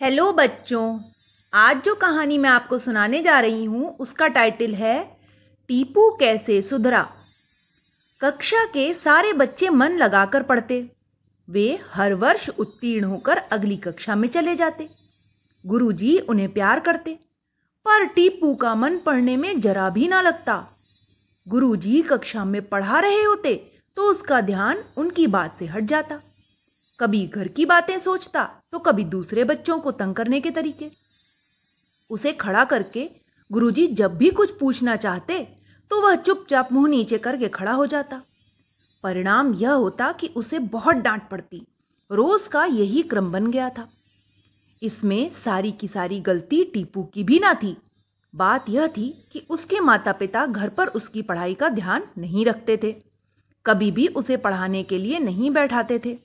Hello बच्चों, आज जो कहानी मैं आपको सुनाने जा रही हूँ, उसका टाइटल है, टीपू कैसे सुधरा। कक्षा के सारे बच्चे मन लगाकर पढ़ते। वे हर वर्ष उत्तीर्ण होकर अगली कक्षा में चले जाते। गुरुजी उन्हें प्यार करते, पर टीपू का मन पढ़ने में जरा भी ना लगता। गुरुजी कक्षा में पढ़ा रहे होते तो उसका ध्यान उनकी बात से हट जाता। कभी घर की बातें सोचता तो कभी दूसरे बच्चों को तंग करने के तरीके। उसे खड़ा करके गुरुजी जब भी कुछ पूछना चाहते तो वह चुपचाप मुँह नीचे करके खड़ा हो जाता। परिणाम यह होता कि उसे बहुत डांट पड़ती। रोज का यही क्रम बन गया था। इसमें सारी की सारी गलती टीपू की भी ना थी। बात यह थी कि उसके माता पिता घर पर उसकी पढ़ाई का ध्यान नहीं रखते थे। कभी भी उसे पढ़ाने के लिए नहीं बैठाते थे।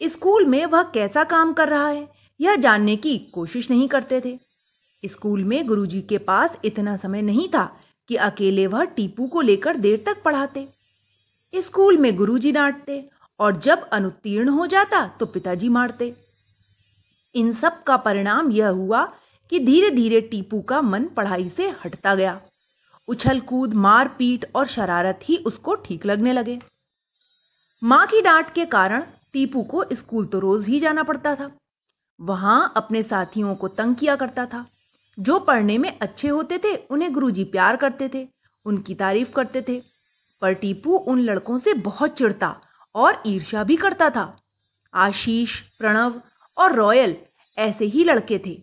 स्कूल में वह कैसा काम कर रहा है, यह जानने की कोशिश नहीं करते थे। स्कूल में गुरुजी के पास इतना समय नहीं था कि अकेले वह टीपू को लेकर देर तक पढ़ाते। स्कूल में गुरुजी डांटते और जब अनुत्तीर्ण हो जाता तो पिताजी मारते। इन सब का परिणाम यह हुआ कि धीरे धीरे टीपू का मन पढ़ाई से हटता गया। उछल कूद मार पीट और शरारत ही उसको ठीक लगने लगे। माँ की डांट के कारण टीपू को स्कूल तो रोज ही जाना पड़ता था। वहाँ अपने साथियों को तंग किया करता था। जो पढ़ने में अच्छे होते थे, उन्हें गुरुजी प्यार करते थे, उनकी तारीफ़ करते थे। पर टीपू उन लड़कों से बहुत चिढ़ता और ईर्ष्या भी करता था। आशीष, प्रणव और रॉयल ऐसे ही लड़के थे।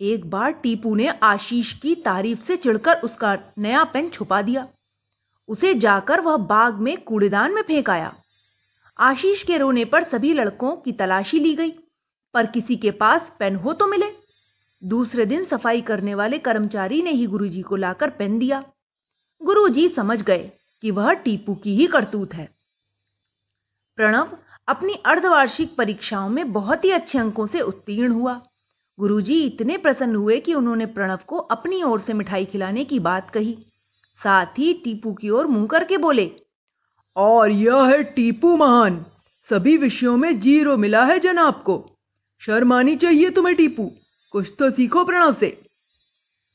एक बार टीपू ने आशीष की तारीफ़ से चिढ़कर उसका नया पेन छुपा दिया। उसे जाकर वह बाग में कूड़ेदान में फेंक आया। आशीष के रोने पर सभी लड़कों की तलाशी ली गई। पर किसी के पास पेन हो तो मिले। दूसरे दिन सफ़ाई करने वाले कर्मचारी ने ही गुरुजी को लाकर पेन दिया। गुरुजी समझ गए कि वह टीपू की ही करतूत है। प्रणव अपनी अर्धवार्षिक परीक्षाओं में बहुत ही अच्छे अंकों से उत्तीर्ण हुआ। गुरुजी इतने प्रसन्न हुए कि उन्होंने प्रणव को अपनी ओर से मिठाई खिलाने की बात कही। साथ ही टीपू की ओर मुँह करके बोले और यह है टीपू महान। सभी विषयों में ज़ीरो मिला है जनाब को। शर्मानी चाहिए तुम्हें टीपू। कुछ तो सीखो प्रणव से।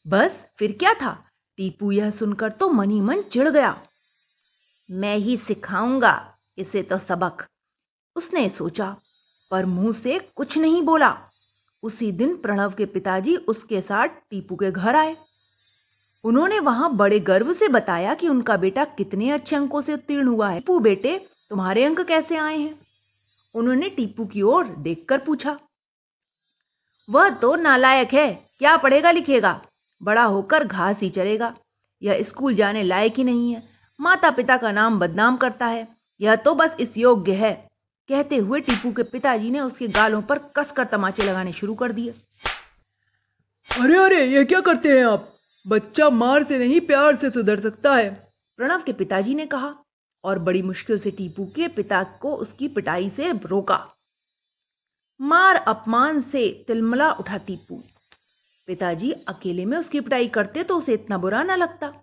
बस, फिर क्या था? टीपू यह सुनकर तो मनी मन चिढ़ गया। मैं ही सिखाऊँगा, इसे तो सबक। उसने सोचा, पर मुँह से कुछ नहीं बोला। उसी दिन प्रणव के पिताजी उसके साथ टीपू के घर आए। उन्होंने वहाँ बड़े गर्व से बताया कि उनका बेटा कितने अच्छे अंकों से उत्तीर्ण हुआ है। टीपू बेटे, तुम्हारे अंक कैसे आए हैं? उन्होंने टीपू की ओर देखकर पूछा। वह तो नालायक है, क्या पढ़ेगा लिखेगा? बड़ा होकर घास ही चलेगा यह स्कूल जाने लायक ही नहीं है। माता पिता का नाम बदनाम करता है। यह तो बस इस योग्य है। कहते हुए टीपू के पिताजी ने उसके गालों पर कसकर तमाचे लगाने शुरू कर दिए। अरे अरे, ये क्या करते हैं आप? बच्चा मार से नहीं, प्यार से सुधर सकता है। प्रणव के पिताजी ने कहा और बड़ी मुश्किल से टीपू के पिता को उसकी पिटाई से रोका। मार अपमान से तिलमला उठा टीपू। पिताजी अकेले में उसकी पिटाई करते तो उसे इतना बुरा ना लगता।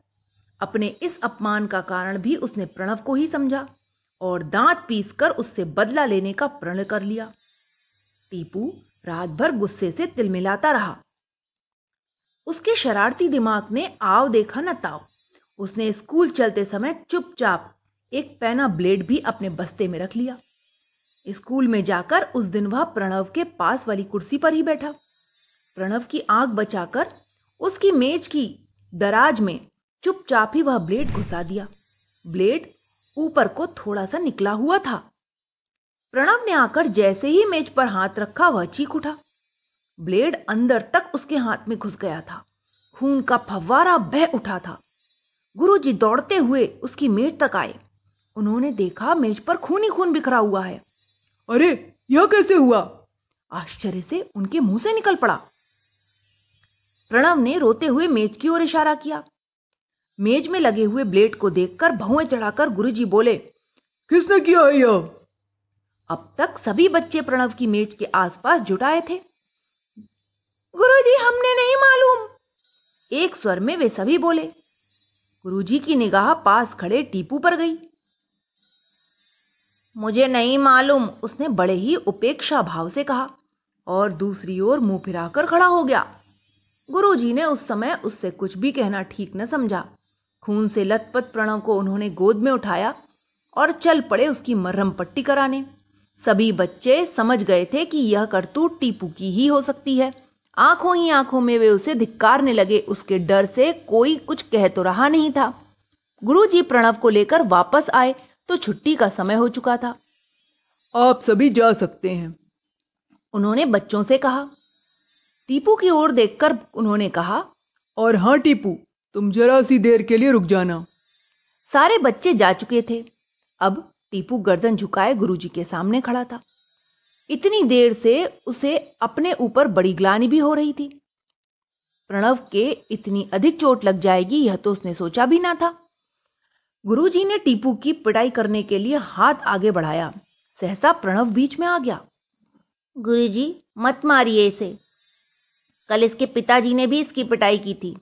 अपने इस अपमान का कारण भी उसने प्रणव को ही समझा और दांत पीसकर उससे बदला लेने का प्रण कर लिया। टीपू रात भर गुस्से से तिलमिलाता रहा। उसके शरारती दिमाग ने आव देखा न ताव। उसने स्कूल चलते समय चुपचाप एक पैना ब्लेड भी अपने बस्ते में रख लिया। स्कूल में जाकर उस दिन वह प्रणव के पास वाली कुर्सी पर ही बैठा। प्रणव की आँख बचाकर उसकी मेज की दराज में चुपचाप ही वह ब्लेड घुसा दिया। ब्लेड ऊपर को थोड़ा सा निकला हुआ था। प्रणव ने आकर जैसे ही मेज पर हाथ रखा, वह चीख उठा। ब्लेड अंदर तक उसके हाथ में घुस गया था। खून का फव्वारा बह उठा था। गुरुजी दौड़ते हुए उसकी मेज तक आए। उन्होंने देखा मेज पर खून ही खून बिखरा हुआ है। अरे यह कैसे हुआ? आश्चर्य से उनके मुँह से निकल पड़ा। प्रणव ने रोते हुए मेज की ओर इशारा किया। मेज में लगे हुए ब्लेड को देखकर भौएँ चढ़ाकर गुरुजी बोले किसने किया है यह? अब तक सभी बच्चे प्रणव की मेज के आसपास जुटाए थे। गुरुजी, हमने नहीं मालूम। एक स्वर में वे सभी बोले। गुरुजी की निगाह पास खड़े टीपू पर गई। मुझे नहीं मालूम, उसने बड़े ही उपेक्षा भाव से कहा और दूसरी ओर मुँह फिराकर खड़ा हो गया। गुरुजी ने उस समय उससे कुछ भी कहना ठीक न समझा। खून से लथपथ प्रणव को उन्होंने गोद में उठाया और चल पड़े उसकी मरहम पट्टी कराने। सभी बच्चे समझ गए थे कि यह करतूत टीपू की ही हो सकती है। आँखों ही आँखों में वे उसे धिक्कारने लगे। उसके डर से कोई कुछ कह तो रहा नहीं था। गुरु जी प्रणव को लेकर वापस आए तो छुट्टी का समय हो चुका था। आप सभी जा सकते हैं। उन्होंने बच्चों से कहा। टीपू की ओर देखकर उन्होंने कहा और हाँ टीपू तुम जरा सी देर के लिए रुक जाना। सारे बच्चे जा चुके थे। अब टीपू गर्दन झुकाए गुरुजी के सामने खड़ा था। इतनी देर से उसे अपने ऊपर बड़ी ग्लानी भी हो रही थी। प्रणव के इतनी अधिक चोट लग जाएगी यह तो उसने सोचा भी ना था। गुरुजी ने टीपू की पिटाई करने के लिए हाथ आगे बढ़ाया। सहसा प्रणव बीच में आ गया। गुरुजी मत मारिए इसे। कल इसके पिताजी ने भी इसकी पिटाई की थी।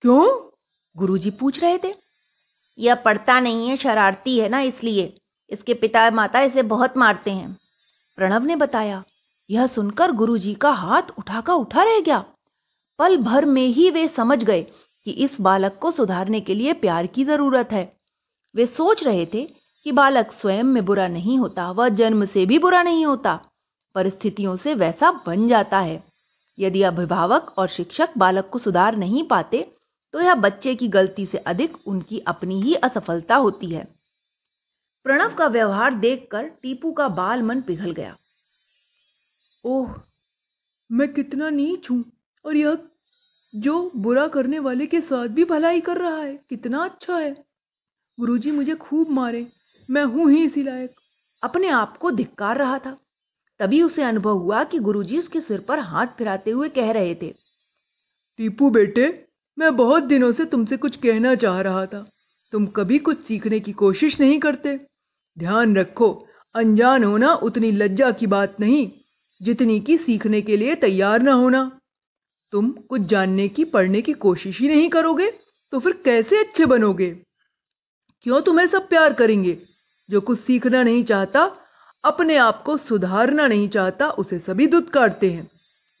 क्यों? गुरुजी पूछ रहे थे। यह पढ़ता नहीं है शरारती है ना इसलिए। इसके पिता माता इसे बहुत मारते हैं। प्रणव ने बताया, यह सुनकर गुरुजी का हाथ उठाकर उठा रह गया। पल भर में ही वे समझ गए कि इस बालक को सुधारने के लिए प्यार की ज़रूरत है। वे सोच रहे थे कि बालक स्वयं में बुरा नहीं होता, वह जन्म से भी बुरा नहीं होता, परिस्थितियों से वैसा बन जाता है। यदि अभिभावक और शिक्षक बालक को सुधार नहीं पाते तो यह बच्चे की गलती से अधिक उनकी अपनी ही असफलता होती है। प्रणव का व्यवहार देखकर टीपू का बाल मन पिघल गया। ओह मैं कितना नीच हूँ और यह जो बुरा करने वाले के साथ भी भलाई कर रहा है कितना अच्छा है। गुरुजी मुझे खूब मारे मैं हूँ ही इसी लायक। अपने आप को धिक्कार रहा था। तभी उसे अनुभव हुआ कि गुरुजी उसके सिर पर हाथ फिराते हुए कह रहे थे टीपू बेटे मैं बहुत दिनों से तुमसे कुछ कहना चाह रहा था। तुम कभी कुछ सीखने की कोशिश नहीं करते। ध्यान रखो, अनजान होना उतनी लज्जा की बात नहीं, जितनी की सीखने के लिए तैयार ना होना। तुम कुछ जानने की, पढ़ने की कोशिश ही नहीं करोगे तो फिर कैसे अच्छे बनोगे? क्यों तुम्हें सब प्यार करेंगे? जो कुछ सीखना नहीं चाहता, अपने आप को सुधारना नहीं चाहता, उसे सभी दुत्कारते हैं।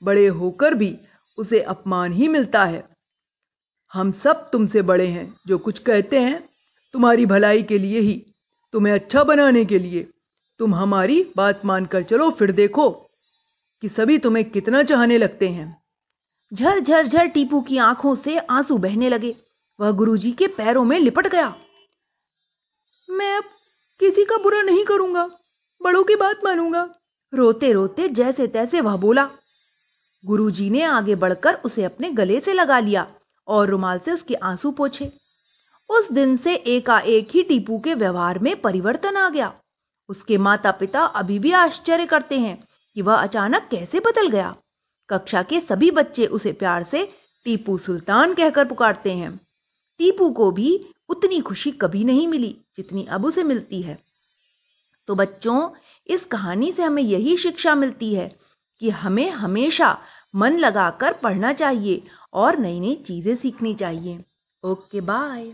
बड़े होकर भी उसे अपमान ही मिलता है। हम सब तुमसे बड़े हैं जो कुछ कहते हैं तुम्हारी भलाई के लिए ही। तुम्हें अच्छा बनाने के लिए। तुम हमारी बात मानकर चलो फिर देखो कि सभी तुम्हें कितना चाहने लगते हैं। झर झर झर टीपू की आँखों से आँसू बहने लगे। वह गुरुजी के पैरों में लिपट गया। मैं अब किसी का बुरा नहीं करूँगा। बड़ों की बात मानूँगा। रोते रोते जैसे तैसे वह बोला। गुरुजी ने आगे बढ़कर उसे अपने गले से लगा लिया। और रुमाल से उसके आँसू पोछे। उस दिन से एकाएक ही टीपू के व्यवहार में परिवर्तन आ गया। उसके माता पिता अभी भी आश्चर्य करते हैं कि वह अचानक कैसे बदल गया। कक्षा के सभी बच्चे उसे प्यार से टीपू सुल्तान कहकर पुकारते हैं। टीपू को भी उतनी खुशी कभी नहीं मिली जितनी अब उसे मिलती है। तो बच्चों, इस कहानी से हमें यही शिक्षा मिलती है कि हमें हमेशा मन लगाकर पढ़ना चाहिए और नई नई चीज़ें सीखनी चाहिए। Okay bye.